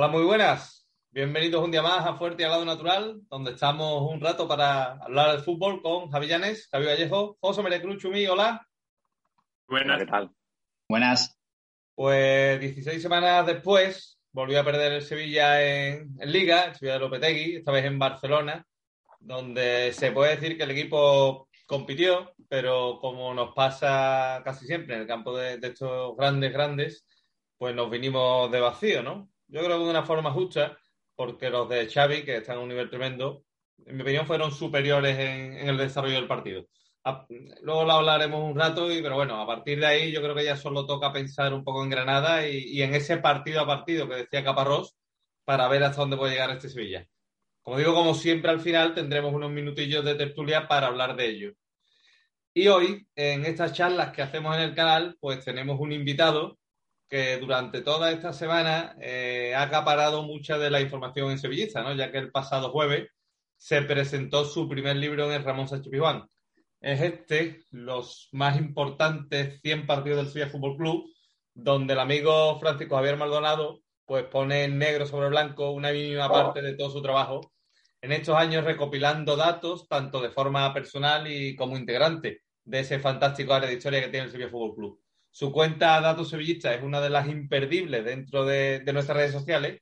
Hola, muy buenas. Bienvenidos un día más a Fuerte y al lado natural, donde estamos un rato para hablar de fútbol con Javi Llanes, Javi Vallejo, José María Cruz Chumí, hola. Buenas. ¿Qué tal? Buenas. Pues 16 semanas después volvió a perder el Sevilla en, Liga, el Sevilla de Lopetegui, esta vez en Barcelona, donde se puede decir que el equipo compitió, pero como nos pasa casi siempre en el campo de, de estos grandes, grandes, pues nos vinimos de vacío, ¿no? Yo creo que de una forma justa, porque los de Xavi, que están a un nivel tremendo, en mi opinión fueron superiores en, el desarrollo del partido. luego lo hablaremos un rato, y, pero bueno, a partir de ahí yo creo que ya solo toca pensar un poco en Granada y, en ese partido a partido que decía Caparrós para ver hasta dónde puede llegar este Sevilla. Como digo, como siempre, al final tendremos unos minutillos de tertulia para hablar de ello. Y hoy, en estas charlas que hacemos en el canal, pues tenemos un invitado que durante toda esta semana eh, ha acaparado mucha de la información en Sevillista, ¿no? ya que el pasado jueves se presentó su primer libro en el Ramón Sánchez Pizjuán. Es este, los más importantes 100 partidos del Sevilla Fútbol Club, donde el amigo Francisco Javier Maldonado pues pone en negro sobre blanco una mínima parte de todo su trabajo en estos años recopilando datos tanto de forma personal y como integrante de ese fantástico área de historia que tiene el Sevilla Fútbol Club. Su cuenta Datos Sevillista es una de las imperdibles dentro de, nuestras redes sociales.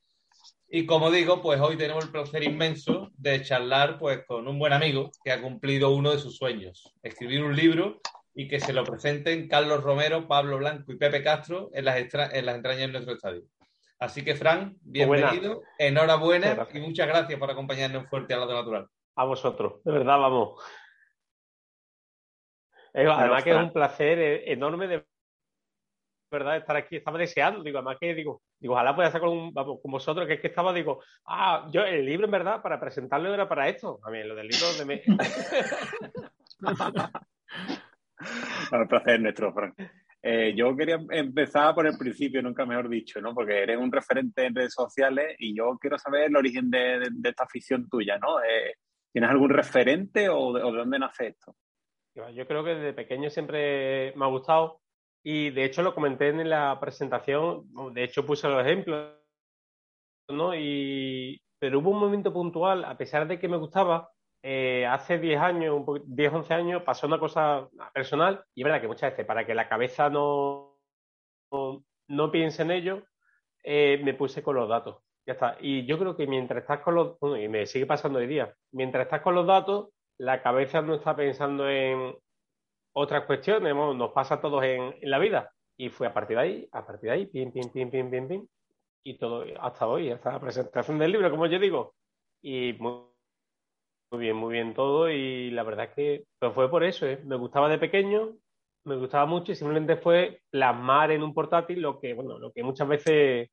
Y como digo, pues hoy tenemos el placer inmenso de charlar pues con un buen amigo que ha cumplido uno de sus sueños, escribir un libro y que se lo presenten Carlos Romero, Pablo Blanco y Pepe Castro en las, en las entrañas de nuestro estadio. Así que, Fran, bienvenido, enhorabuena y muchas gracias por acompañarnos fuerte al lado natural. A vosotros, de verdad, vamos. Además que es un placer e-, enorme de ¿verdad? Estar aquí, estaba deseando, digo, además que digo, digo, ojalá pueda estar con, con vosotros, que es que estaba, digo, ah, yo el libro en verdad, para presentarlo era para esto. A mí, lo del libro de me... Un placer nuestro, Frank. Eh, yo quería empezar por el principio, nunca mejor dicho, ¿no? Porque eres un referente en redes sociales y yo quiero saber el origen de, esta afición tuya, ¿no? Eh, ¿Tienes algún referente o de, o de, dónde nace esto? Yo creo que desde pequeño siempre me ha gustado y de hecho lo comenté en la presentación, de hecho puse los ejemplos, ¿no? Y, pero hubo un momento puntual, a pesar de que me gustaba, eh, hace 10 años, 10, 11 años, pasó una cosa personal, y es verdad que muchas veces para que la cabeza no, no, piense en ello, eh, me puse con los datos. Ya está. Y yo creo que mientras estás con los, y me sigue pasando hoy día, mientras estás con los datos, la cabeza no está pensando en, otras cuestiones, nos pasa a todos en, la vida. Y fue a partir de ahí, a partir de ahí, pim, pim, pim, pim, pim, pim, y todo hasta hoy, hasta la presentación del libro, como yo digo. Y muy, bien, muy bien todo. Y la verdad es que pues fue por eso, ¿eh? me gustaba de pequeño, me gustaba mucho y simplemente fue plasmar en un portátil lo que, bueno, lo que muchas veces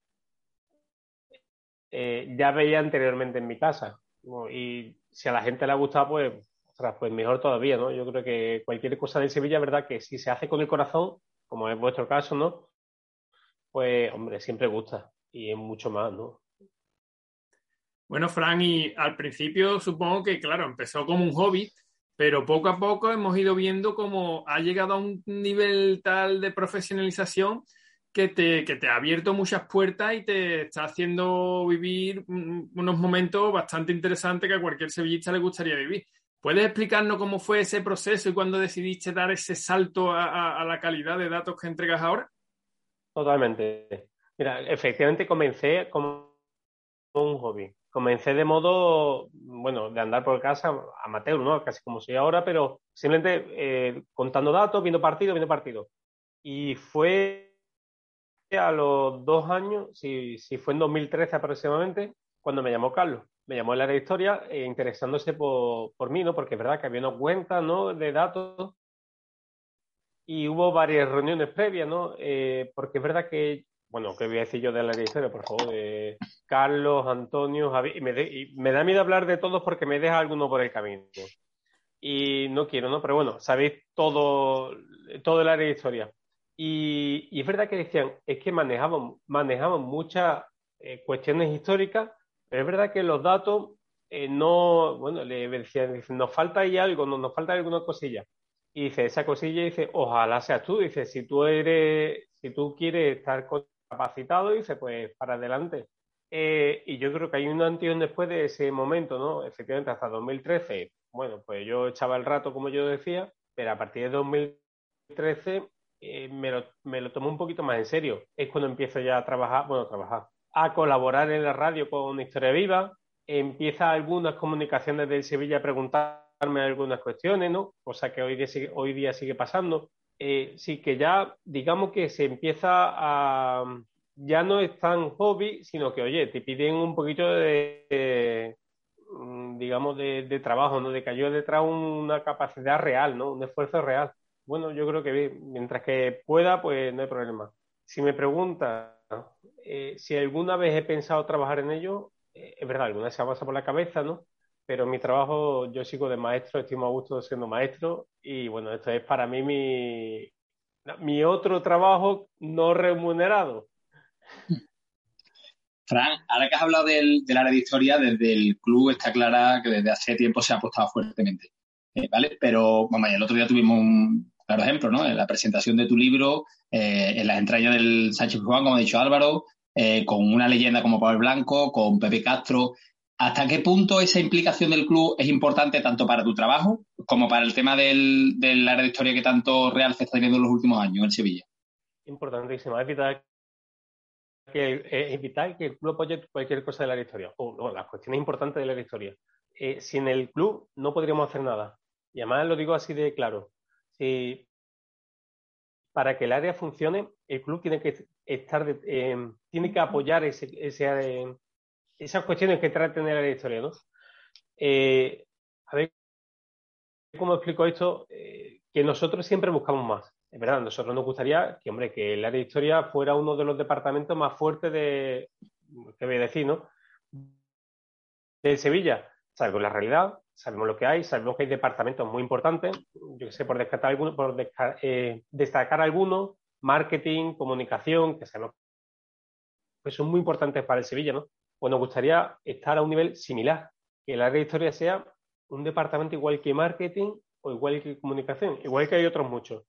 eh, ya veía anteriormente en mi casa. Y si a la gente le ha gustado, pues pues mejor todavía, ¿no? Yo creo que cualquier cosa de Sevilla, ¿verdad? Que si se hace con el corazón, como es vuestro caso, ¿no? Pues, hombre, siempre gusta y es mucho más, ¿no? Bueno, Fran, y al principio supongo que, claro, empezó como un hobby, pero poco a poco hemos ido viendo cómo ha llegado a un nivel tal de profesionalización que te, que te ha abierto muchas puertas y te está haciendo vivir unos momentos bastante interesantes que a cualquier sevillista le gustaría vivir. ¿Puedes explicarnos cómo fue ese proceso y cuándo decidiste dar ese salto a, la calidad de datos que entregas ahora? Totalmente. Mira, efectivamente comencé como un hobby. Comencé de modo, bueno, de andar por casa amateur, ¿no? Casi como soy ahora, pero simplemente eh, contando datos, viendo partidos, viendo partidos. Y fue a los dos años, si fue en 2013 aproximadamente, cuando me llamó Carlos. Me llamó área de historia eh, interesándose por, por, mí, ¿no? Porque es verdad que había una cuenta, ¿no? De datos y hubo varias reuniones previas, ¿no? Eh, porque es verdad que, bueno, ¿qué voy a decir yo del área de historia, por favor? Eh, Carlos, Antonio, Javi, y me, y me, da miedo hablar de todos porque me deja alguno por el camino. Y no quiero, ¿no? Pero bueno, sabéis todo, todo el área de historia. Y, y, es verdad que decían, es que manejaban, manejaban muchas eh, cuestiones históricas, pero es verdad que los datos eh, no, bueno, le decían, nos falta ahí algo, no, nos falta alguna cosilla. Y dice, esa cosilla, dice, ojalá seas tú, dice, si tú eres, si tú quieres estar capacitado, dice, pues para adelante. Eh, y yo creo que hay un antes y un después de ese momento, ¿no? Efectivamente, hasta 2013, bueno, pues yo echaba el rato, como yo decía, pero a partir de 2013 eh, me, lo, me lo tomé un poquito más en serio. Es cuando empiezo ya a trabajar, bueno, a trabajar, a colaborar en la radio con Historia Viva. Empieza algunas comunicaciones del Sevilla a preguntarme algunas cuestiones, ¿no? Cosa que hoy día sigue, hoy día sigue pasando. Eh, sí que ya, digamos que se empieza a. Ya no es tan hobby, sino que, oye, te piden un poquito de, de digamos, de, trabajo, ¿no? De que yo detrás una capacidad real, ¿no? Un esfuerzo real. Bueno, yo creo que mientras que pueda, pues no hay problema. Si me pregunta eh, si alguna vez he pensado trabajar en ello, eh, es verdad, alguna vez se ha pasado por la cabeza, ¿no? Pero mi trabajo, yo sigo de maestro, estoy muy a gusto siendo maestro y bueno, esto es para mí mi, mi otro trabajo no remunerado. Fran, ahora que has hablado del, área de historia, desde el club está clara que desde hace tiempo se ha apostado fuertemente. Eh, ¿Vale? Pero, bueno, el otro día tuvimos un, claro ejemplo, ¿no? En la presentación de tu libro, eh, en las entrañas del Sánchez Juan, como ha dicho Álvaro, eh, con una leyenda como Pablo Blanco, con Pepe Castro. ¿Hasta qué punto esa implicación del club es importante tanto para tu trabajo como para el tema del, del área de historia que tanto real se está teniendo en los últimos años en Sevilla? Importantísimo. Que, es vital que el club apoye cualquier cosa de la historia, o no, las cuestiones importantes de la historia. Eh, sin el club no podríamos hacer nada. Y además lo digo así de claro eh, para que el área funcione, el club tiene que estar, eh, tiene que apoyar ese, ese esas cuestiones que traten de la historia, ¿no? Eh, a ver, ¿cómo explico esto? Que nosotros siempre buscamos más. Es verdad, nosotros nos gustaría que, hombre, que el área de historia fuera uno de los departamentos más fuertes de, ¿qué voy a decir, no? De Sevilla. Salvo la realidad, sabemos lo que hay, sabemos que hay departamentos muy importantes, yo sé, por, descartar alguno, por desca eh, destacar algunos, marketing, comunicación, que sabemos que son muy importantes para el Sevilla, ¿no? Pues nos gustaría estar a un nivel similar, que el área de historia sea un departamento igual que marketing o igual que comunicación, igual que hay otros muchos.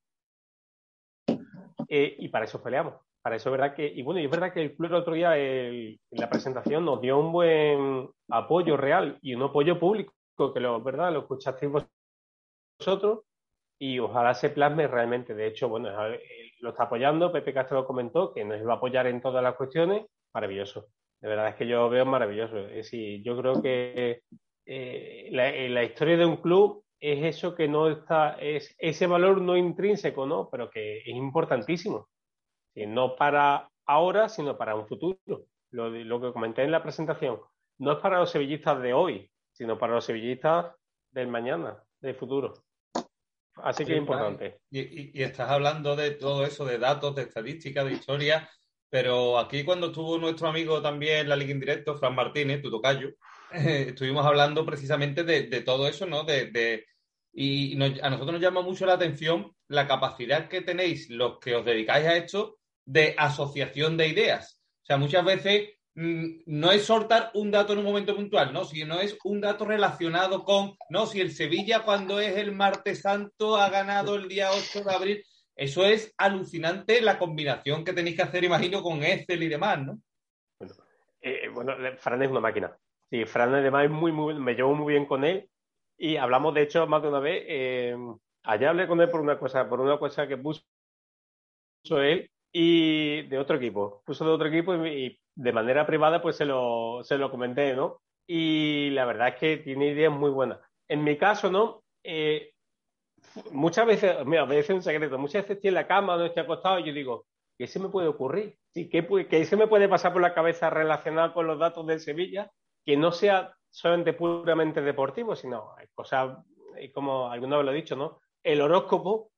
Eh, y para eso peleamos. Para eso es verdad que, y bueno, y es verdad que el club el otro día en la presentación nos dio un buen apoyo real y un apoyo público que lo, ¿verdad? Lo escuchasteis vosotros y ojalá se plasme realmente. De hecho, bueno, lo está apoyando, Pepe Castro lo comentó, que nos va a apoyar en todas las cuestiones, maravilloso. De verdad es que yo veo maravilloso. Es decir, yo creo que eh, la, la, historia de un club es eso que no está, es ese valor no intrínseco, ¿no? Pero que es importantísimo. Y no para ahora, sino para un futuro. Lo, lo que comenté en la presentación. No es para los sevillistas de hoy, sino para los sevillistas del mañana, del futuro. Así que es importante. Y, estás hablando de todo eso, de datos, de estadísticas, de historia, pero aquí cuando estuvo nuestro amigo también la Liga en Directo, Fran Martínez, tu tocayo, eh, estuvimos hablando precisamente de, de, todo eso, ¿no? De, de y nos, a nosotros nos llama mucho la atención la capacidad que tenéis los que os dedicáis a esto de asociación de ideas. O sea, muchas veces no es soltar un dato en un momento puntual, ¿no? Sino es un dato relacionado con, no, si el Sevilla cuando es el martes santo ha ganado el día 8 de abril. Eso es alucinante la combinación que tenéis que hacer, imagino, con Excel y demás, ¿no? Bueno, eh, bueno Fran es una máquina. Sí, Fran además es muy, muy, me llevo muy bien con él y hablamos, de hecho, más de una vez. Eh, allá hablé con él por una cosa, por una cosa que puso él y de otro equipo. Puso de otro equipo y, y de manera privada pues se lo, se lo comenté, ¿no? Y la verdad es que tiene ideas muy buenas. En mi caso, ¿no? Eh, muchas veces, mira, a veces un secreto, muchas veces estoy en la cama, no estoy acostado y yo digo, ¿qué se me puede ocurrir? Sí, ¿qué, ¿qué, se me puede pasar por la cabeza relacionado con los datos del Sevilla que no sea solamente puramente deportivo, sino cosas, como alguna vez lo he dicho, ¿no? El horóscopo,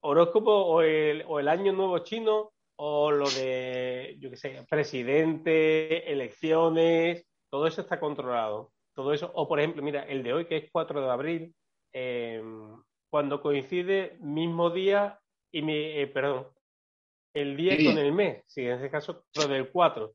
horóscopo o el, o el año nuevo chino o lo de, yo qué sé, presidente, elecciones, todo eso está controlado. Todo eso, o por ejemplo, mira, el de hoy que es 4 de abril, eh, cuando coincide mismo día y mi, eh, perdón, el día con el mes, si en este caso lo del 4.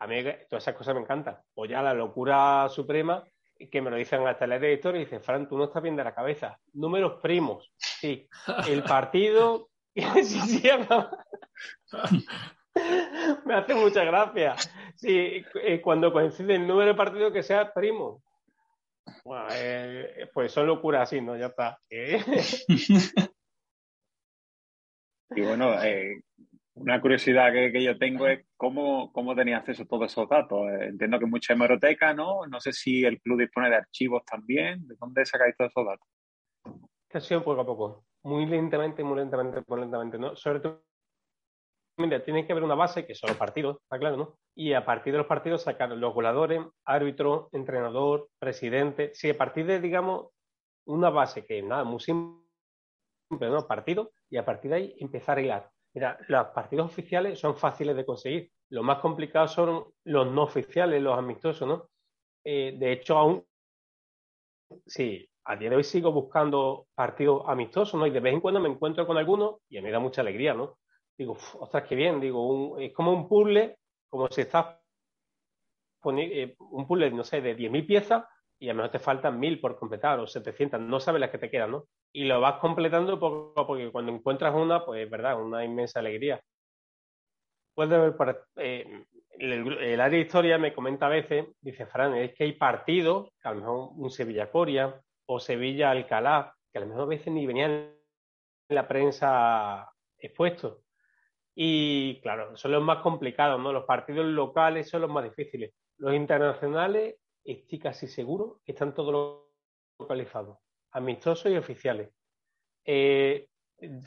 A mí todas esas cosas me encantan. O ya la locura suprema, que me lo dicen hasta el editor y dice, Fran, tú no estás bien de la cabeza. Números primos. Sí. El partido. me hace mucha gracia. Sí, eh, cuando coincide el número de partido que sea primo. Eh, pues son locuras así, ¿no? Ya está. y bueno, eh, una curiosidad que, yo tengo es cómo, cómo tenía acceso a todos esos datos. Eh, entiendo que mucha hemeroteca, ¿no? No sé si el club dispone de archivos también. ¿De dónde sacáis todos esos datos? ha sido poco a poco. Muy lentamente, muy lentamente, muy lentamente, ¿no? Sobre todo, mira, tiene que haber una base, que son los partidos, está claro, ¿no? Y a partir de los partidos sacar los goleadores, árbitro, entrenador, presidente. Si a partir de, digamos, una base que nada, muy simple, ¿no? Partido, y a partir de ahí empezar a hilar Mira, los partidos oficiales son fáciles de conseguir. Lo más complicado son los no oficiales, los amistosos, ¿no? Eh, de hecho, aún, sí, a día de hoy sigo buscando partidos amistosos, ¿no? Y de vez en cuando me encuentro con algunos y me da mucha alegría, ¿no? Digo, ostras, qué bien, digo, es como un puzzle, como si estás poniendo eh, un puzzle, no sé, de 10.000 piezas y a lo mejor te faltan 1.000 por completar o 700, no sabes las que te quedan, ¿no? y lo vas completando poco a poco. Cuando encuentras una, pues es verdad, una inmensa alegría. Puede ver, eh, el, área de historia me comenta a veces, dice Fran, es que hay partidos, a lo mejor un Sevilla-Coria o Sevilla-Alcalá, que a lo mejor a veces ni venían en la prensa expuestos. Y claro, son los más complicados, ¿no? Los partidos locales son los más difíciles. Los internacionales, estoy casi seguro que están todos localizados amistosos y oficiales. Eh,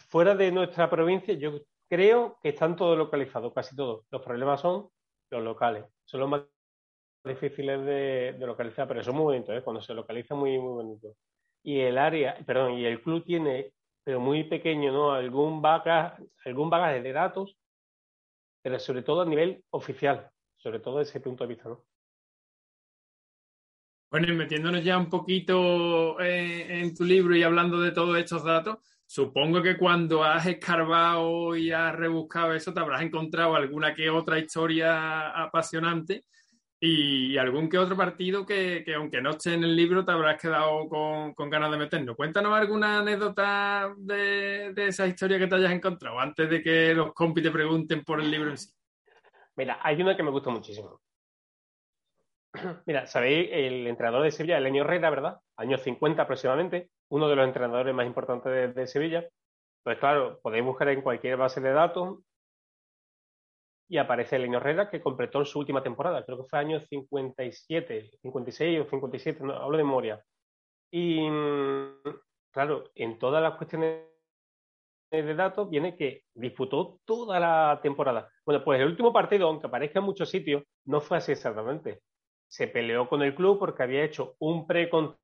fuera de nuestra provincia, yo creo que están todos localizados, casi todos. Los problemas son los locales, son los más difíciles de, localizar, pero son muy bonitos, ¿eh? cuando se localiza muy, muy bonito. Y el área, perdón, y el club tiene, pero muy pequeño, ¿no? Algún bagaje, algún bagaje de datos, pero sobre todo a nivel oficial, sobre todo desde ese punto de vista, ¿no? Bueno, y metiéndonos ya un poquito eh, en tu libro y hablando de todos estos datos, supongo que cuando has escarbado y has rebuscado eso, te habrás encontrado alguna que otra historia apasionante y algún que otro partido que, aunque no esté en el libro, te habrás quedado con, ganas de meternos. Cuéntanos alguna anécdota de, de, esa historia que te hayas encontrado antes de que los compis te pregunten por el libro en sí. Mira, hay una que me gusta muchísimo. Mira, sabéis, el entrenador de Sevilla, Elenio Herrera, ¿verdad? Años 50 aproximadamente, uno de los entrenadores más importantes de, Sevilla. Pues claro, podéis buscar en cualquier base de datos y aparece Elenio Herrera que completó su última temporada, creo que fue año 57, 56 o 57, no, hablo de memoria. Y claro, en todas las cuestiones de datos viene que disputó toda la temporada. Bueno, pues el último partido, aunque aparezca en muchos sitios, no fue así exactamente se peleó con el club porque había hecho un precontrato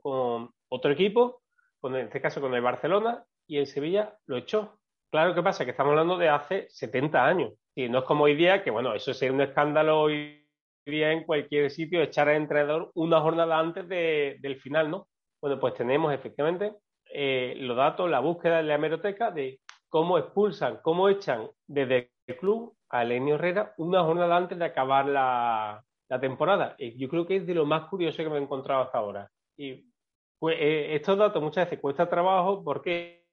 con otro equipo, con, en este caso con el Barcelona, y el Sevilla lo echó. Claro que pasa que estamos hablando de hace 70 años. Y no es como hoy día, que bueno, eso sería un escándalo hoy día en cualquier sitio, echar al entrenador una jornada antes del final, ¿no? Bueno, pues tenemos efectivamente eh, los datos, la búsqueda de la hemeroteca de cómo expulsan, cómo echan desde el club a Elenio Herrera una jornada antes de acabar la, temporada. Y yo creo que es de lo más curioso que me he encontrado hasta ahora. Y pues, eh, estos datos muchas veces cuesta trabajo porque,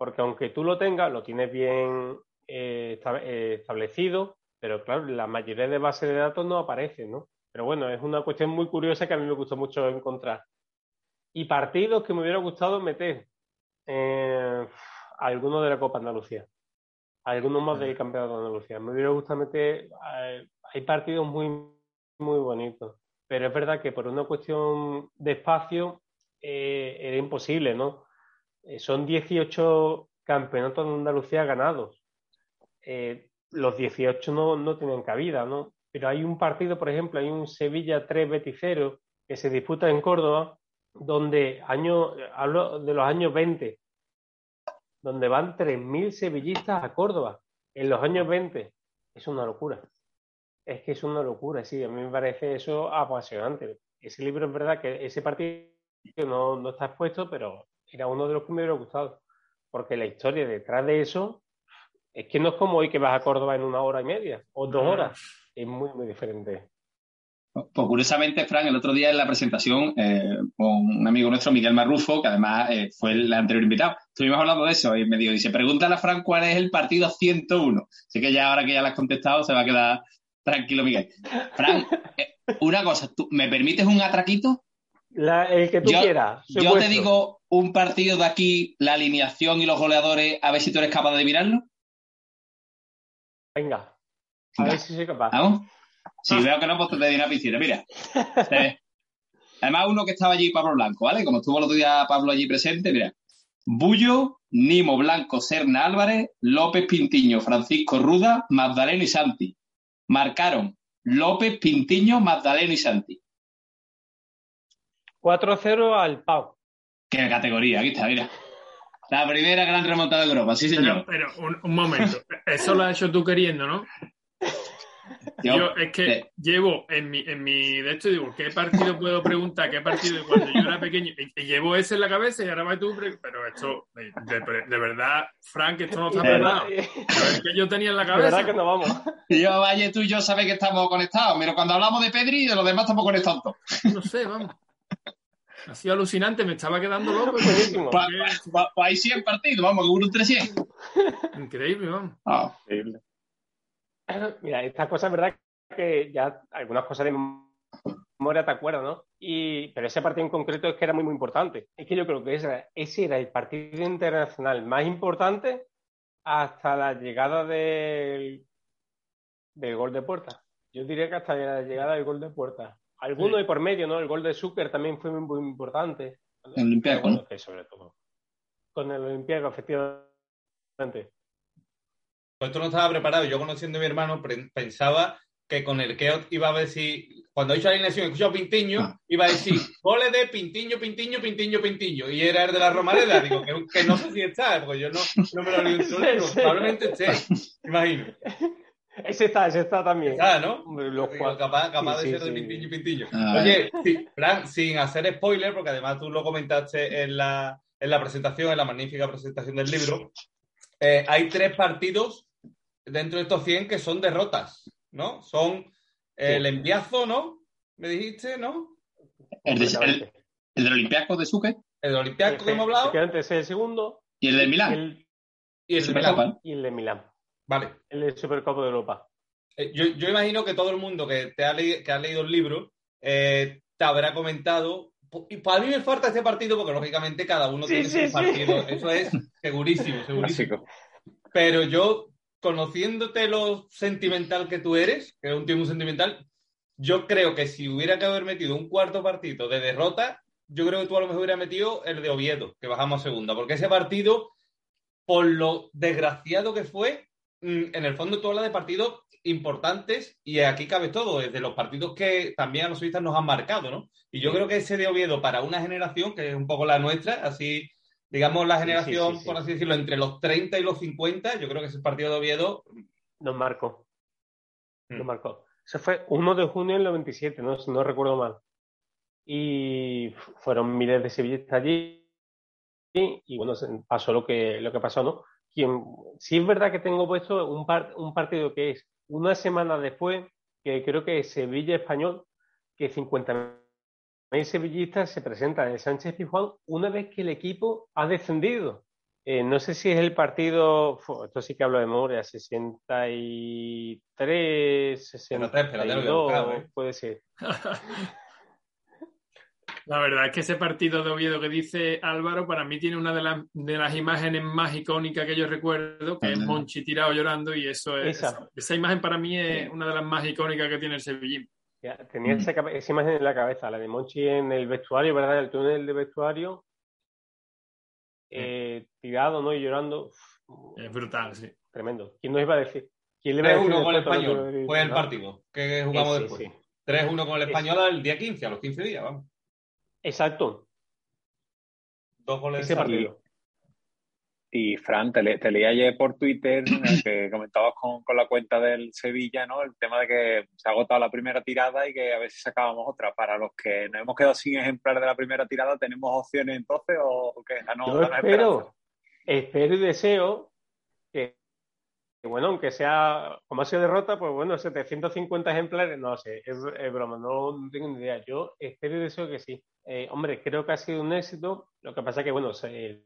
porque aunque tú lo tengas, lo tienes bien eh, eh, establecido, pero claro, la mayoría de bases de datos no aparecen, ¿no? Pero bueno, es una cuestión muy curiosa que a mí me gustó mucho encontrar. Y partidos que me hubiera gustado meter. algunos de la Copa Andalucía algunos más del campeonato de Andalucía. Me hubiera gustado meter, eh, hay partidos muy, muy bonitos, pero es verdad que por una cuestión de espacio eh, era imposible, ¿no? Eh, son 18 campeonatos de Andalucía ganados. Eh, los 18 no, no tienen cabida, ¿no? Pero hay un partido, por ejemplo, hay un Sevilla 3 Beticero que se disputa en Córdoba, donde año, hablo de los años 20, donde van 3.000 sevillistas a Córdoba en los años 20. Es una locura. Es que es una locura, sí, a mí me parece eso apasionante. Ese libro es verdad que ese partido no, no está expuesto, pero era uno de los que me hubiera gustado. Porque la historia detrás de eso es que no es como hoy que vas a Córdoba en una hora y media o dos horas. Es muy, muy diferente. Pues curiosamente, Fran, el otro día en la presentación eh, con un amigo nuestro, Miguel Marrufo, que además eh, fue el anterior invitado, estuvimos hablando de eso y me dijo, dice, pregúntale a Fran cuál es el partido 101. Así que ya ahora que ya lo has contestado, se va a quedar tranquilo, Miguel. Fran, eh, una cosa, ¿tú, ¿me permites un atraquito? La, el que tú yo, quieras. Yo te digo un partido de aquí, la alineación y los goleadores, a ver si tú eres capaz de adivinarlo. Venga, a ver si soy capaz. ¿Vamos? Si veo que no, pues te doy una piscina. Mira. Eh, Además, uno que estaba allí, Pablo Blanco, ¿vale? Como estuvo el otro día Pablo allí presente, mira. Bullo, Nimo Blanco, Serna Álvarez, López Pintiño, Francisco Ruda, Magdaleno y Santi. Marcaron López, Pintiño, Magdaleno y Santi. 4-0 al Pau. Qué categoría, aquí está, mira. La primera gran remontada de Europa, sí, señor. Pero, pero un, un momento, eso lo has hecho tú queriendo, ¿no? Yo- Yo es que eh, llevo en mi, en mi, de hecho digo, ¿qué partido puedo preguntar? ¿Qué partido cuando yo era pequeño? Y, y llevo ese en la cabeza y ahora vas tú, pero esto, de, de- de verdad, Frank, esto no está preparado. es que yo tenía en la de verdad cabeza. que no vamos. yo, Valle, tú y yo sabes que estamos conectados, pero cuando hablamos de Pedri, de los demás estamos conectados. todos. No sé, vamos. Ha sido alucinante, me estaba quedando loco. Buenísimo. Pa- pa- pa- pa- hay 100 partidos, vamos, que uno entre 100. Increíble, vamos. Ah, Increíble. Mira, estas cosas es verdad que ya algunas cosas de memoria te acuerdas, ¿no? Y, pero ese partido en concreto es que era muy, muy importante. Es que yo creo que ese, ese era el partido internacional más importante hasta la llegada del, del gol de puerta. Yo diría que hasta la llegada del gol de puerta. Alguno Sí. de por medio, ¿no? El gol de Zucker también fue muy, muy importante. El Olympiacos, Bueno, ¿no? que sobre todo. Con el Olimpiaco, efectivamente. Pues esto no estaba preparado. Yo conociendo a mi hermano pensaba que con el Keot iba a decir, cuando ha dicho alineación, escuchado Pintiño, Ah. iba a decir goles de Pintiño, Pintiño, Pintiño, Pintiño. Y era el de la Romareda. Digo, que, que no sé si está, porque yo no, no me lo. Sí. Probablemente esté, imagino. Ese está, ese está también. Está, ¿no? Los cuatro- capaz capaz Sí, de sí, ser de sí. Pintiño, Pintiño. Ah, Oye, sí, Fran, sin hacer spoiler, porque además tú lo comentaste en la, en la presentación, en la magnífica presentación del libro, eh, hay tres partidos dentro de estos 100 que son derrotas, ¿no? Son eh, el enviazo, ¿no? Me dijiste, ¿no? el, de- el, del Olympiacos de Sucre El Olympiacos que hemos hablado Efectivamente, ese es el segundo. y el del Milán. el, y el de Milán. y el de Milán. Vale. El Supercopa de Europa. Eh, yo, yo imagino que todo el mundo que, te ha, leído, que ha leído el libro eh, te habrá comentado. Y para mí me falta este partido porque, lógicamente, cada uno Sí, tiene sí, su sí. partido. Eso es segurísimo, segurísimo. Clásico. Pero yo, conociéndote lo sentimental que tú eres, que eres un tío muy sentimental, yo creo que si hubiera que haber metido un cuarto partido de derrota, yo creo que tú a lo mejor hubieras metido el de Oviedo, que bajamos a segunda, porque ese partido, por lo desgraciado que fue, en el fondo tú hablas de partidos importantes y aquí cabe todo, desde los partidos que también a los suizas nos han marcado, ¿no? Y yo creo que ese de Oviedo para una generación, que es un poco la nuestra, así, digamos, la generación, sí, sí. por así decirlo, entre los 30 y los 50, yo creo que ese partido de Oviedo, Nos marcó. Mm. Nos marcó. Eso fue 1 de junio del 97, no, no recuerdo mal. Y fueron miles de sevillistas allí. Y, y bueno, se- pasó lo que, lo que pasó, ¿no? Quien, sí es verdad que tengo puesto un, par- un partido que es una semana después, que creo que es Sevilla Español, que 50.000 sevillistas se presentan en el Sánchez Pizjuán una vez que el equipo ha descendido. Eh, no sé si es el partido, esto sí que hablo de memoria, 63, Espérate, espérate, lo voy a 62, buscar, ¿eh? puede ser. La verdad es que ese partido de Oviedo que dice Álvaro, para mí tiene una de, las de las imágenes más icónicas que yo recuerdo, que es. Monchi tirado llorando, y eso es, Esa. esa, esa imagen para mí es una de las más icónicas que tiene el Sevillín. tenía esa, imagen en la cabeza, la de Monchi en el vestuario, ¿verdad? En el túnel de vestuario, eh, tirado, ¿no? Y llorando. Es brutal, sí. Tremendo. ¿Quién nos iba a decir? ¿Quién le 3-1 con el español. Fue el partido que jugamos después. 3-1 con el español el día 15, a los 15 días, vamos. Exacto. Dos goles Ese partido. Y Fran, te, leí ayer por Twitter que comentabas con, la cuenta del Sevilla, ¿no? El tema de que se ha agotado la primera tirada y que a ver si sacábamos otra. Para los que nos hemos quedado sin ejemplar de la primera tirada, ¿tenemos opciones entonces o qué? Yo espero, espero y deseo que, bueno, aunque sea, como ha sido derrota, pues bueno, 750 ejemplares, no sé, es, broma, no, tengo ni idea. Yo espero y deseo que sí. Eh, hombre, creo que ha sido un éxito. Lo que pasa es que, bueno, se,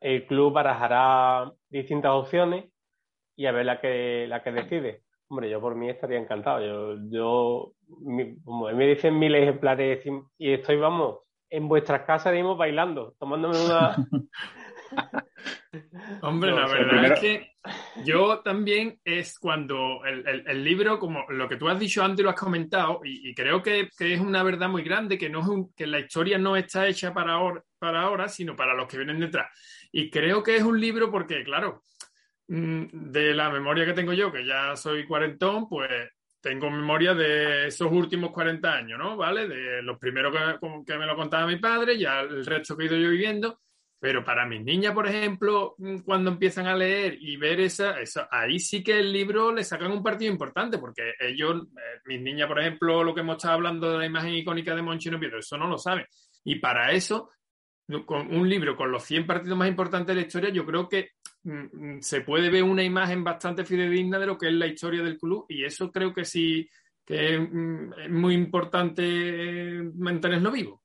el club barajará distintas opciones y a ver la que, la que decide. Hombre, yo por mí estaría encantado. Yo, yo como me dicen mil ejemplares y estoy, vamos, en vuestras casas, digamos, bailando, tomándome una, Hombre, la verdad es que yo también es cuando el, libro, como lo que tú has dicho antes y lo has comentado, y, creo que, es una verdad muy grande, que, no es que la historia no está hecha para ahora, para ahora, sino para los que vienen detrás. Y creo que es un libro porque, claro, mm, de la memoria que tengo yo, que ya soy cuarentón, pues tengo memoria de esos últimos 40 años, ¿no? ¿Vale? De los primeros que, que me lo contaba mi padre, ya el resto que he ido yo viviendo pero para mis niñas, por ejemplo, mm, cuando empiezan a leer y ver esa, eso, ahí sí que el libro le sacan un partido importante, porque ellos, eh, mis niñas, por ejemplo, lo que hemos estado hablando de la imagen icónica de Monchino Piedro, eso no lo saben. Y para eso, con un libro con los 100 partidos más importantes de la historia, yo creo que mm, mm, se puede ver una imagen bastante fidedigna de lo que es la historia del club, y eso creo que sí que es muy importante eh, mantenerlo vivo.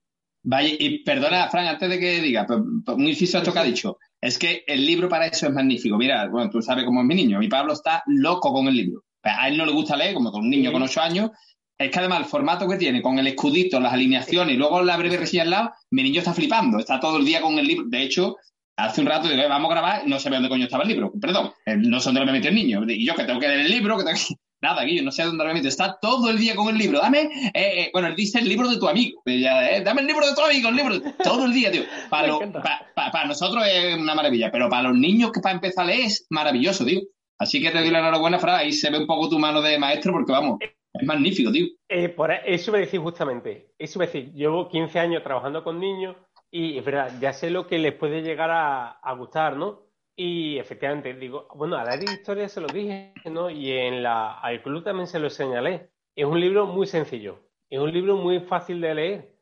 Vaya, y perdona, Fran, antes de que diga, pues, pues, muy inciso esto que ha dicho. Es que el libro para eso es magnífico. Mira, bueno, tú sabes cómo es mi niño. Mi Pablo está loco con el libro. A él no le gusta leer, como con un niño con ocho años. Es que además el formato que tiene, con el escudito, las alineaciones y luego la breve reseña al lado, mi niño está flipando. Está todo el día con el libro. De hecho, hace un rato digo, eh, vamos a grabar, no sé dónde coño estaba el libro. Perdón, no sé dónde me metió el niño. Y yo que tengo que leer el libro, que tengo que... Nada, Guillo, no sé dónde realmente está todo el día con el libro. Dame, eh, eh, bueno, él dice el libro de tu amigo. Eh, dame el libro de tu amigo, el libro. Todo el día, tío. Para, nosotros es una maravilla, pero para los niños que para empezar a leer es maravilloso, tío. Así que te doy la enhorabuena, Fra. Ahí se ve un poco tu mano de maestro, porque vamos, es magnífico, tío. por eso me decís justamente. Eso me decís, llevo 15 años trabajando con niños y es verdad, ya sé lo que les puede llegar a gustar, ¿no? Y efectivamente, digo, bueno, a la historia se lo dije, ¿no? Y en la, al también se lo señalé. Es un libro muy sencillo, es un libro muy fácil de leer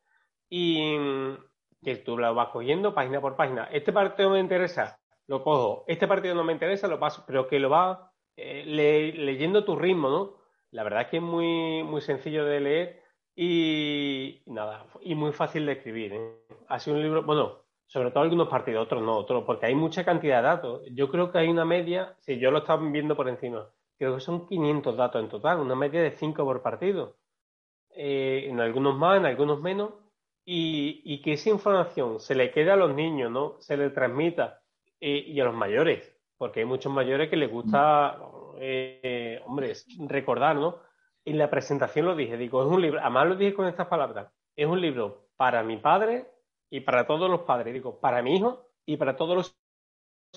y que tú lo vas cogiendo página por página. Este partido me interesa, lo cojo. Este partido no me interesa, lo paso, pero que lo vas eh, leyendo tu ritmo, ¿no? La verdad es que es muy, muy sencillo de leer y nada, y muy fácil de escribir. ¿eh? Ha sido un libro, bueno, sobre todo algunos partidos, otros no, otros, porque hay mucha cantidad de datos. Yo creo que hay una media, si yo lo estaba viendo por encima, creo que son 500 datos en total, una media de 5 por partido. Eh, en algunos más, en algunos menos, y, que esa información se le quede a los niños, ¿no? Se le transmita, eh, y a los mayores, porque hay muchos mayores que les gusta, eh, hombre, recordar, ¿no? En la presentación lo dije, digo, es un libro, además lo dije con estas palabras, es un libro para mi padre y para todos los padres, digo, para mi hijo y para todos los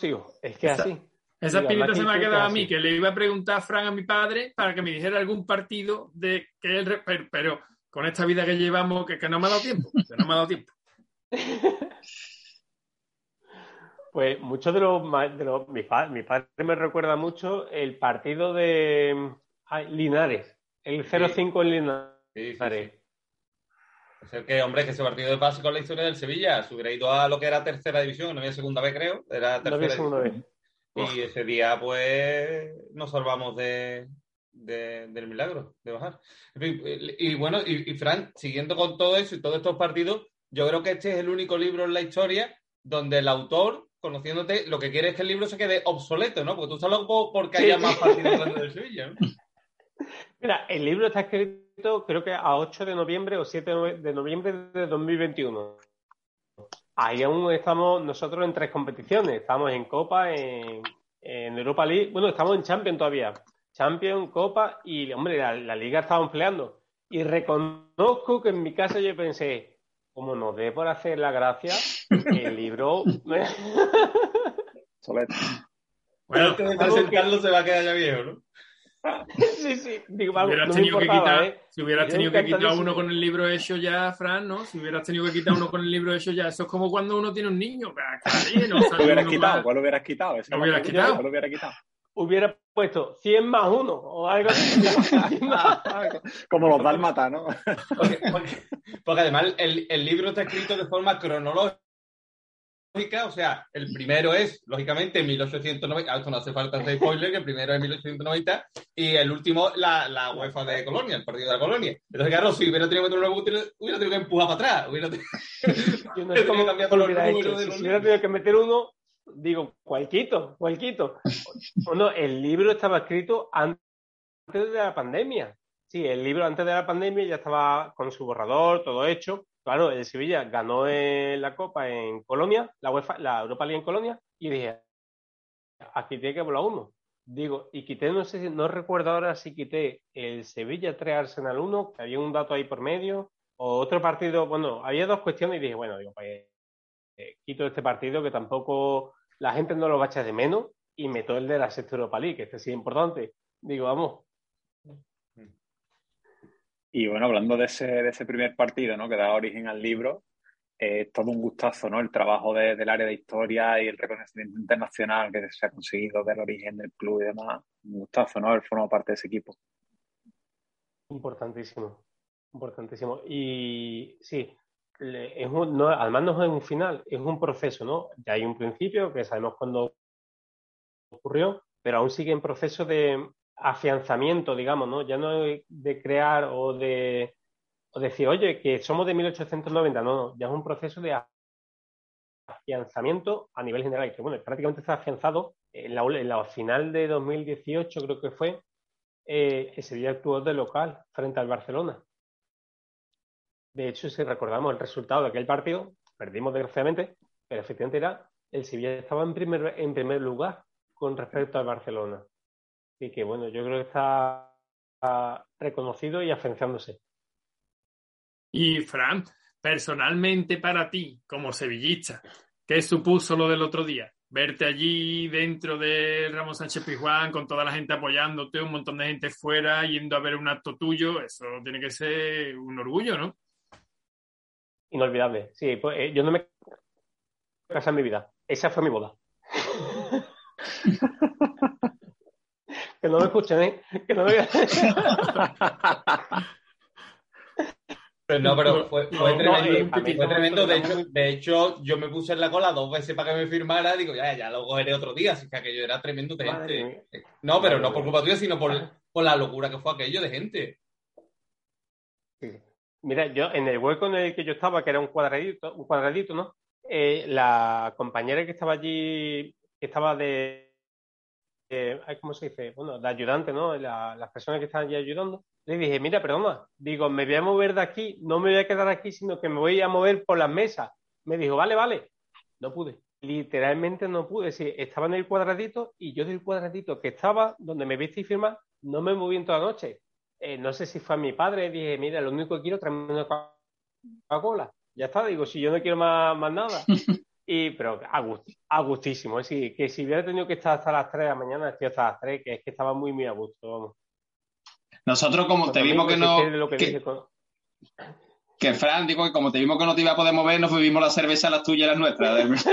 hijos. Es que así. Esa espinita se me ha quedado a mí, que le iba a preguntar a Fran a mi padre para que me dijera algún partido de que él, pero, con esta vida que llevamos, que, no me ha dado tiempo, que no me ha dado tiempo. Pues muchos de los, de los mi, padre, mi padre me recuerda mucho el partido de Linares, el 0-5 en Linares. Es que, hombre, que ese partido de pase con la historia del Sevilla. Se hubiera ido a lo que era tercera división, no había segunda vez, creo. Era tercera división. Y ese día, pues, nos salvamos de, del milagro de bajar. Y, bueno, y, y Fran, siguiendo con todo eso y todos estos partidos, yo creo que este es el único libro en la historia donde el autor, conociéndote, lo que quiere es que el libro se quede obsoleto, ¿no? Porque tú estás loco porque haya más partidos dentro del Sevilla. ¿no? Mira, el libro está escrito creo que a 8 de noviembre o 7 de noviembre de 2021. Ahí aún estamos nosotros en tres competiciones. Estamos en Copa, en, Europa League. Bueno, estamos en Champions todavía. Champions, Copa y, hombre, la, Liga está empleando. Y reconozco que en mi casa yo pensé, como nos dé por hacer la gracia, el libro. Bueno, presentarlo se va a quedar ya viejo, ¿no? sí, sí. Digo, vamos, Hubieras no tenido que quitar, ¿eh? si hubieras tenido que quitar uno con el libro hecho ya, Fran, ¿no? Si hubieras tenido que quitar uno con el libro hecho ya, eso es como cuando uno tiene un niño. caray, no ¿Cuál sale hubieras uno quitado? ¿Cuál hubieras quitado? Esa ¿Lo es la hubieras quitado? ¿Cuál hubieras quitado? Hubiera puesto 100 más 1 o algo así. 100 más. Como los dálmatas, ¿no? Porque, porque- porque además el, el libro está escrito de forma cronológica, o sea, el primero es, lógicamente, 1890, ah, esto no hace falta hacer spoiler, que el primero es 1890 y el último la, la UEFA de Colonia, el partido de la Colonia. Entonces, claro, si hubiera tenido que meter una hubiera hubiera tenido que empujar para atrás, hubiera tenido- Yo no sé cómo Cambiar lo los números hecho. de Si los hubiera tenido que meter uno, digo, cualquito, cualquito. O no, el libro estaba escrito antes de la pandemia. Sí, el libro antes de la pandemia ya estaba con su borrador, todo hecho. Claro, el Sevilla ganó en la Copa en Colonia, la UEFA, la Europa League en Colonia, y dije, aquí tiene que volar uno. Digo, y quité, no sé si, no recuerdo ahora si quité el Sevilla 3 Arsenal 1, que había un dato ahí por medio, o otro partido, bueno, había dos cuestiones y dije, bueno, digo, pues eh, quito este partido que tampoco la gente no lo va a echar de menos y meto el de la sexta Europa League, que este sí es importante. Digo, vamos, Y bueno, hablando de ese, de ese primer partido, ¿no? Que da origen al libro, eh, es todo un gustazo, ¿no? El trabajo de- del área de historia y el reconocimiento internacional que se ha conseguido del origen del club y demás. Un gustazo, ¿no? Haber formado parte de ese equipo. importantísimo, importantísimo. Y sí, es un- no, además no es un final, es un proceso, ¿no? Ya hay un principio que sabemos cuándo ocurrió, pero aún sigue en proceso de afianzamiento, digamos, ¿no? Ya no de crear o de o decir, oye, que somos de 1890, no, ya es un proceso de afianzamiento a nivel general, que bueno, prácticamente está afianzado en la, en la final de 2018, creo que fue, eh, el Sevilla actuó de local frente al Barcelona. De hecho, si recordamos el resultado de aquel partido, perdimos desgraciadamente, pero efectivamente era el Sevilla estaba en primer, en primer lugar con respecto al Barcelona. Así que bueno, yo creo que está ah, reconocido y afianzándose. Y Fran, personalmente para ti, como sevillista, ¿qué supuso lo del otro día? Verte allí dentro de Ramos Sánchez Pizjuán con toda la gente apoyándote, un montón de gente fuera yendo a ver un acto tuyo, eso tiene que ser un orgullo, ¿no? Inolvidable. Sí, pues, eh, yo no me casé en mi vida. Esa fue mi boda. que no me escuchen, ¿eh? Que no me... Pero no, pero fue, fue No, tremendo. no, eh, a mí no, fue tremendo. De hecho, de hecho, yo me puse en la cola dos veces para que me firmara. Digo, ya, ya lo cogeré otro día. Así que aquello era tremendo de Madre gente. No, pero Madre no por culpa tuya, sino por, por la locura que fue aquello de gente. Mira, yo en el hueco en el que yo estaba, que era un cuadradito, un cuadradito, ¿no? Eh, la compañera que estaba allí, que estaba de, ay, ¿cómo se dice? Bueno, de ayudante, ¿no? La- las personas que estaban allí ayudando. Le dije, mira, perdona, digo, me voy a mover de aquí, no me voy a quedar aquí, sino que me voy a mover por las mesas. Me dijo, vale, vale. No pude. Literalmente no pude. Sí, estaba en el cuadradito y yo del cuadradito que estaba, donde me viste y firmar, no me moví en toda la noche. Eh, no sé si fue a mi padre, dije, mira, lo único que quiero es traerme una Coca-Cola. Ya está, digo, si yo no quiero más nada. Y, pero a, gust- a gustísimo, es decir, que si hubiera tenido que estar hasta las 3 de la mañana, estoy hasta las 3, que es que estaba muy, muy a gusto, vamos. Nosotros, como te vimos que no. que que- dije con- Que Fran, digo que como te vimos que no te iba a poder mover, nos bebimos la cerveza, las tuyas y las nuestras.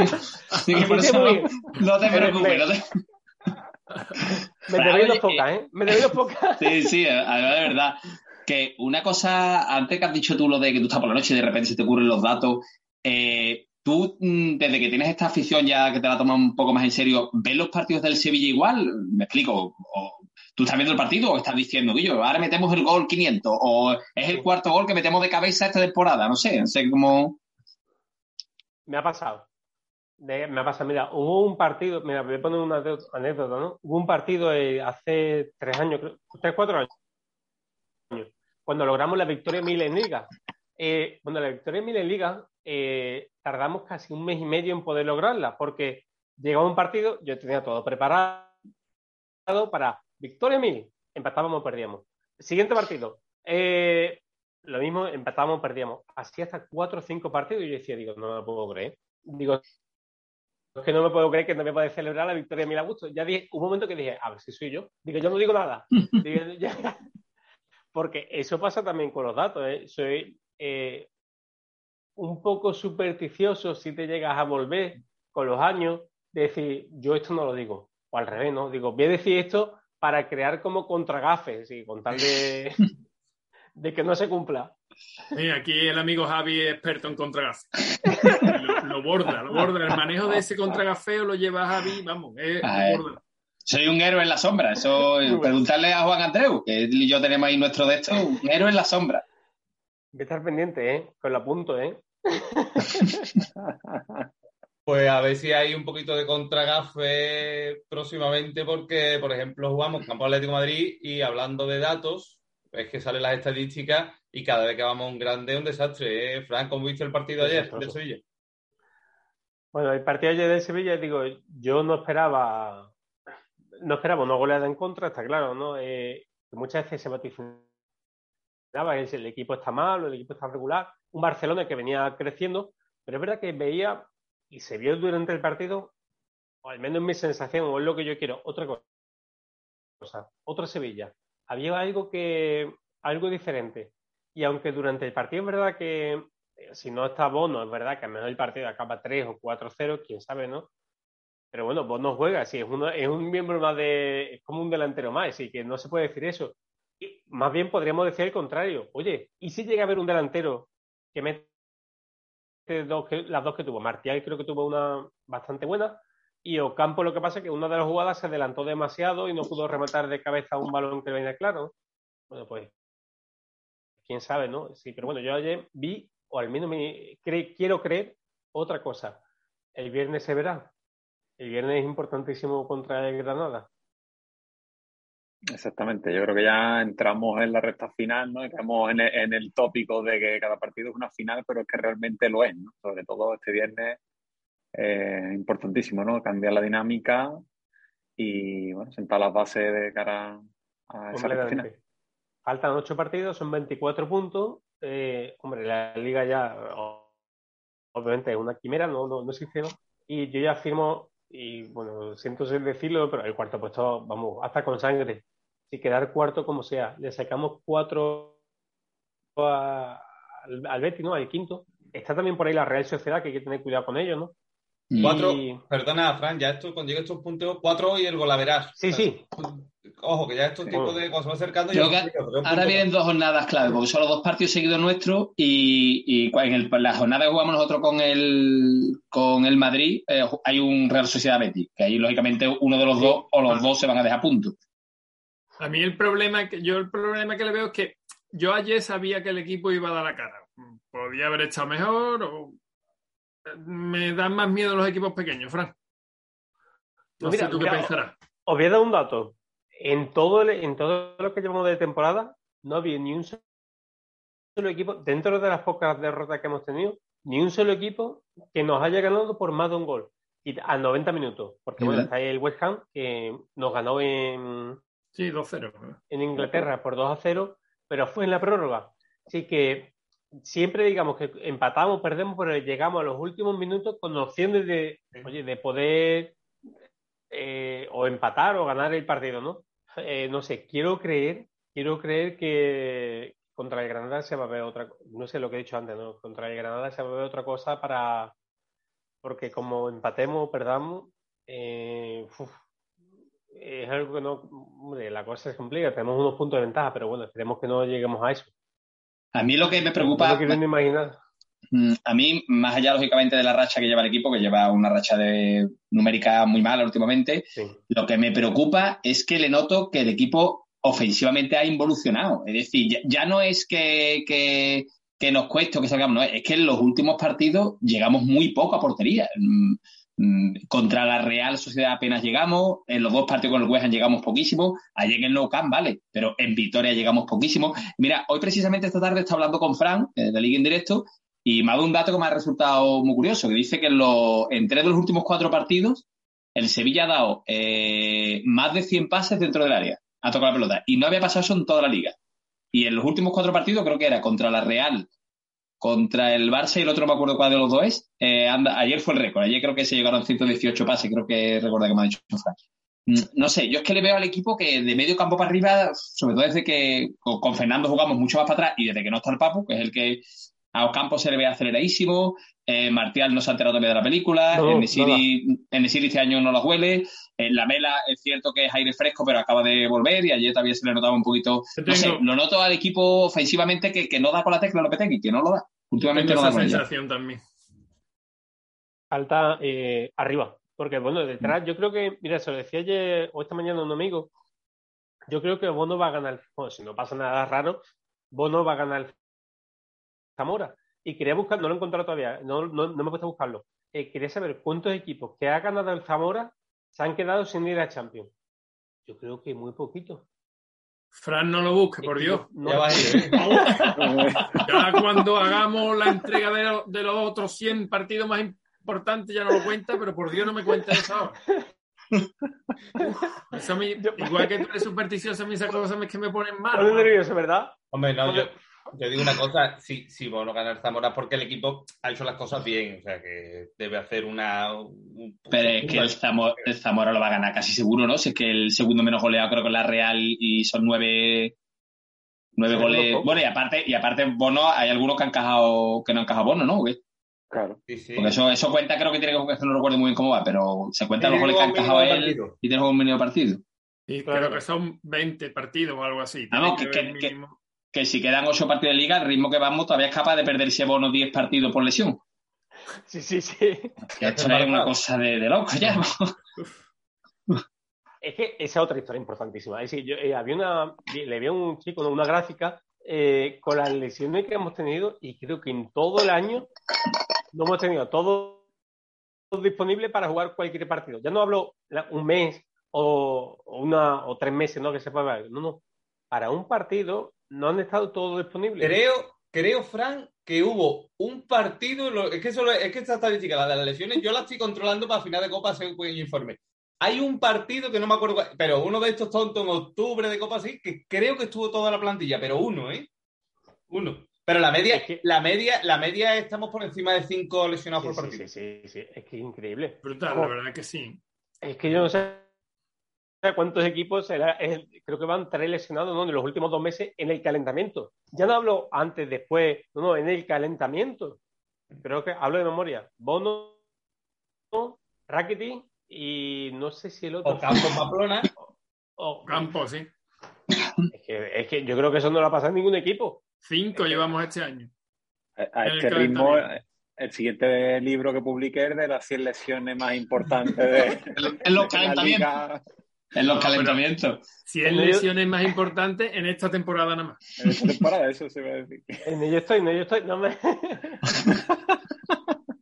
Así que por eso no, te preocupes. me- no te- Me debéis dos oye, pocas, ¿eh? Me debéis dos pocas. Sí, sí, además de verdad. Que una cosa, antes que has dicho tú lo de que tú estás por la noche y de repente se te ocurren los datos, eh, tú, mm, desde que tienes esta afición ya que te la tomas un poco más en serio, ¿ves los partidos del Sevilla igual? Me explico. O, ¿Tú estás viendo el partido o estás diciendo, yo, ahora metemos el gol 500? ¿O es el cuarto gol que metemos de cabeza esta temporada? No sé, no sé cómo. Me ha pasado. De- me ha pasado, mira, hubo un partido, mira, voy a poner una anécdota, ¿no? Hubo un partido eh, hace tres años, creo, tres, cuatro años, cuando logramos la victoria en Liga. Eh, bueno, la victoria en Liga eh, tardamos casi un mes y medio en poder lograrla, porque llegaba un partido, yo tenía todo preparado para victoria mil, empatábamos o perdíamos. Siguiente partido, eh, lo mismo, empatamos, perdíamos. Así hasta cuatro o cinco partidos y yo decía, digo, no me lo puedo creer. Digo, es que no me puedo creer que no me puede celebrar la victoria Mil Augusto. Ya dije, un momento que dije, a ver si soy yo. Digo, yo no digo nada. Porque eso pasa también con los datos. ¿eh? Soy eh, un poco supersticioso si te llegas a volver con los años, de decir, yo esto no lo digo. O al revés, ¿no? Digo, voy a decir esto para crear como contragafes y con tal de, de que no se cumpla. aquí el amigo Javi es experto en contragafes. Lo, borda, lo borda. El manejo de ese contragafeo lo lleva Javi, vamos, es, borda. Soy un héroe en la sombra. Eso, preguntarle a Juan Andreu, que él y yo tenemos ahí nuestro de esto, un héroe en la sombra. Voy a estar pendiente, ¿eh? Con la punto, ¿eh? Pues a ver si hay un poquito de contragafe próximamente, porque, por ejemplo, jugamos Campo Atlético Madrid y hablando de datos, es que salen las estadísticas y cada vez que vamos a un grande es un desastre. ¿eh? Fran, ¿cómo viste el partido ayer de Sevilla? Bueno, el partido ayer de Sevilla, digo, yo no esperaba, no esperaba una goleada en contra, está claro, ¿no? Eh, muchas veces se vaticinaba que el equipo está mal o el equipo está regular. Un Barcelona que venía creciendo, pero es verdad que veía y se vio durante el partido, o al menos mi sensación, o es lo que yo quiero, otra cosa, otra Sevilla. Había algo que, algo diferente. Y aunque durante el partido es verdad que eh, si no está Bono, es verdad que a mejor el partido acaba 3 o 4-0, quién sabe, ¿no? Pero bueno, Bono juega, sí, es, uno, es un miembro más de, es como un delantero más, así que no se puede decir eso. Más bien podríamos decir el contrario. Oye, ¿y si llega a haber un delantero que mete las dos que tuvo. Martial creo que tuvo una bastante buena. Y Ocampo lo que pasa es que una de las jugadas se adelantó demasiado y no pudo rematar de cabeza un balón que venía claro. Bueno, pues quién sabe, ¿no? Sí, pero bueno, yo ayer vi, o al menos me quiero creer, otra cosa. El viernes se verá. El viernes es importantísimo contra el Granada. Exactamente, yo creo que ya entramos en la recta final, ¿no? Estamos en el, en el, tópico de que cada partido es una final, pero es que realmente lo es, ¿no? Sobre todo este viernes, eh, importantísimo, ¿no? Cambiar la dinámica y, bueno, sentar las bases de cara a esa recta final. Faltan ocho partidos, son 24 puntos. Eh, hombre, la liga ya, obviamente, es una quimera, no, no, no existe, ¿no? Y yo ya firmo y bueno, siento decirlo, pero el cuarto puesto, vamos, hasta con sangre y quedar cuarto como sea. Le sacamos cuatro al, al Betis, ¿no? Al quinto. Está también por ahí la Real Sociedad, que hay que tener cuidado con ellos, ¿no? Cuatro, perdona, Fran, ya esto, cuando llega estos puntos, cuatro y el golaveras. Sí, sí. Ojo, que ya estos tipos de. Cuando se va acercando. ahora vienen dos jornadas clave, porque son los dos partidos seguidos nuestros y, y en, el, la jornada que jugamos nosotros con el, con el Madrid eh, hay un Real Sociedad Betis, que ahí lógicamente uno de los dos o los dos se van a dejar puntos. A mí el problema que yo el problema que le veo es que yo ayer sabía que el equipo iba a dar la cara. Podía haber estado mejor o me dan más miedo los equipos pequeños, Fran. No sé tú qué pensarás. Os voy a dar un dato. En todo, en todo lo que llevamos de temporada, no había ni un solo equipo, dentro de las pocas derrotas que hemos tenido, ni un solo equipo que nos haya ganado por más de un gol. Y a 90 minutos. Porque bueno, está ahí el West Ham que nos ganó en, Sí, 2-0. En Inglaterra por 2-0, pero fue en la prórroga. Así que siempre digamos que empatamos, perdemos, pero llegamos a los últimos minutos con opciones de, oye, de poder eh, o empatar o ganar el partido, ¿no? Eh, no sé, quiero creer, quiero creer que contra el Granada se va a ver otra, no sé lo que he dicho antes, ¿no? Contra el Granada se va a ver otra cosa para, porque como empatemos o perdamos, eh, es algo que no. Hombre, la cosa es complicada, tenemos unos puntos de ventaja, pero bueno, esperemos que no lleguemos a eso. A mí lo que me preocupa. No imaginar. Mm, a mí, más allá, lógicamente, de la racha que lleva el equipo, que lleva una racha de numérica muy mala últimamente, lo que me preocupa es que le noto que el equipo ofensivamente ha involucionado. Es decir, ya, no es que, que, que, nos cueste o que salgamos, no, es que en los últimos partidos llegamos muy poco a portería. Mm, contra la Real Sociedad apenas llegamos, en los dos partidos con el West Ham llegamos poquísimo, ayer en el Nou Camp, vale, pero en Vitoria llegamos poquísimo. Mira, hoy precisamente esta tarde está hablando con Fran, eh, de Liga en Directo, y me ha dado un dato que me ha resultado muy curioso, que dice que en, los, en tres de los últimos cuatro partidos, el Sevilla ha dado eh, más de 100 pases dentro del área, ha tocado la pelota, y no había pasado eso en toda la liga. Y en los últimos cuatro partidos, creo que era contra la Real, contra el Barça y el otro no me acuerdo cuál de los dos es. Eh, ayer fue el récord, ayer creo que se llegaron 118 pases, creo que recuerda que me ha dicho Frank. Mm, No sé, yo es que le veo al equipo que de medio campo para arriba, sobre todo desde que con Fernando jugamos mucho más para atrás y desde que no está el Papu, que es el que a Ocampo se le ve aceleradísimo, eh, Martial no se ha enterado todavía de la película, No, en Nesiri este año no la huele, en la Mela es cierto que es aire fresco, pero acaba de volver y ayer todavía se le notaba un poquito, no sé, lo noto al equipo ofensivamente que, que no da con la tecla Lopetegui, que no lo da. Últimamente Tengo no da esa con ella. sensación también. alta eh, arriba. Porque, bueno, detrás, yo creo que, mira, se lo decía ayer o esta mañana a un amigo, yo creo que Bono va a ganar, bueno, si no pasa nada raro, Bono va a ganar Zamora. Y quería buscar, no lo he encontrado todavía, no, no, no me he puesto a buscarlo. Eh, quería saber cuántos equipos que ha ganado el Zamora se han quedado sin ir a Champions. Yo creo que muy poquito. Fran, no lo busque, por Dios. no- Ya va a ir, ¿eh? Ya cuando hagamos la entrega de, lo- de los otros 100 partidos más importantes ya no lo cuenta, pero por Dios no me cuenta eso ahora. Eso a mí- igual que tú eres supersticioso, a mí esas cosas que me ponen mal. Pone nervioso, ¿verdad? Hombre, no, yo, yo digo una cosa, si, si Bono gana el Zamora es porque el equipo ha hecho las cosas bien, o sea que debe hacer una... un- Pero es que el Zamora, el Zamora lo va a ganar casi seguro, ¿no? Si es que el segundo menos goleado creo que es la Real y son nueve, nueve Sí, goles. Bueno, y aparte, y aparte Bono, hay algunos que han encajado, que no han encajado Bono, ¿no? Claro. Sí, sí. Porque eso, eso cuenta, creo que tiene que, eso no recuerdo muy bien cómo va, pero se cuenta los goles que ha como encajado él partido. y tiene un mínimo partido. Y Claro. creo que son 20 partidos o algo así. Vamos, Tiene que- ver que- mínimo. Que si quedan ocho partidos de liga, el ritmo que vamos todavía es capaz de perderse Bono 10 partidos por lesión. Sí, sí, sí. Que esto es una cosa de, de loco ya. Es que esa es otra historia importantísima. Es decir, yo eh, había una, le vi a un chico, una gráfica eh, con las lesiones que hemos tenido y creo que en todo el año no hemos tenido todo disponible para jugar cualquier partido. Ya no hablo un mes o, una o tres meses, ¿no? Que se pueda ver. No, no. Para un partido no han estado todos disponibles. Creo, creo, Fran, que hubo un partido, es que eso lo- es que esta estadística, la de las lesiones, yo la estoy controlando para final de Copa hacer un pequeño informe. Hay un partido que no me acuerdo, pero uno de estos tontos en octubre de Copa así, que creo que estuvo toda la plantilla, pero uno, ¿eh? Uno. Pero la media, Es que- la media, la media estamos por encima de cinco lesionados Sí, por sí, partido. sí, sí, sí. Es que es increíble. Brutal, la verdad que sí. Es que yo no sé cuántos equipos, será, es- creo que van tres lesionados ¿no? en los últimos dos meses en el calentamiento. Ya no hablo antes, después, no, no, en el calentamiento. Creo que hablo de memoria. Bono, Rackety y no sé si el otro. O Campos Pamplona. o- Campo, sí. es, que, es que yo creo que eso no lo ha pasado en ningún equipo. Cinco llevamos este año. A, a este ritmo, el siguiente libro que publique es de las 100 lesiones más importantes de, En los calentamientos. En los calentamientos. 100 En medio- lesiones más importantes en esta temporada nada más. en esta temporada, eso se va a decir. En ello estoy, en ello estoy. No me...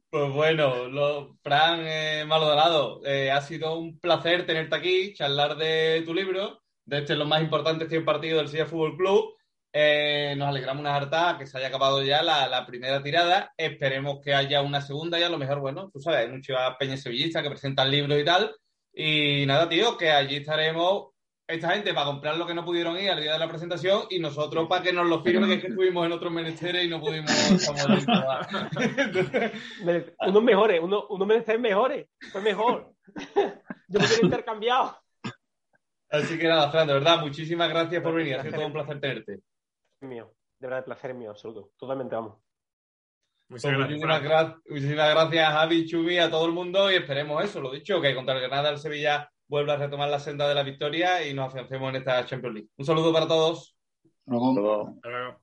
Pues bueno, lo, Fran eh, Maldonado, eh, ha sido un placer tenerte aquí, charlar de tu libro, de este los más importantes 100 partidos del Sevilla Fútbol Club. Eh, nos alegramos una harta que se haya acabado ya la, la primera tirada. Esperemos que haya una segunda y a lo mejor, bueno, tú sabes, hay muchas peñas sevillistas que presentan libros y tal. Y nada, tío, que allí estaremos esta gente para comprar lo que no pudieron ir al día de la presentación y nosotros para que nos lo firmen, que es que estuvimos en otros menesteres y no pudimos. Entonces, unos mejores, uno, unos meses mejores. Fue mejor. Yo me hubiera intercambiado. Así que nada, Fran, de verdad, muchísimas gracias por venir. Ha sido todo un placer tenerte. mío. De verdad, el placer es mío, absoluto. Totalmente, vamos. Pues muchísimas gracias. Muchísimas gracias, Javi, Chubi, a todo el mundo y esperemos eso, lo dicho, que contra el Granada el Sevilla vuelva a retomar la senda de la victoria y nos afiancemos en esta Champions League. Un saludo para todos. Hasta luego. Hasta luego.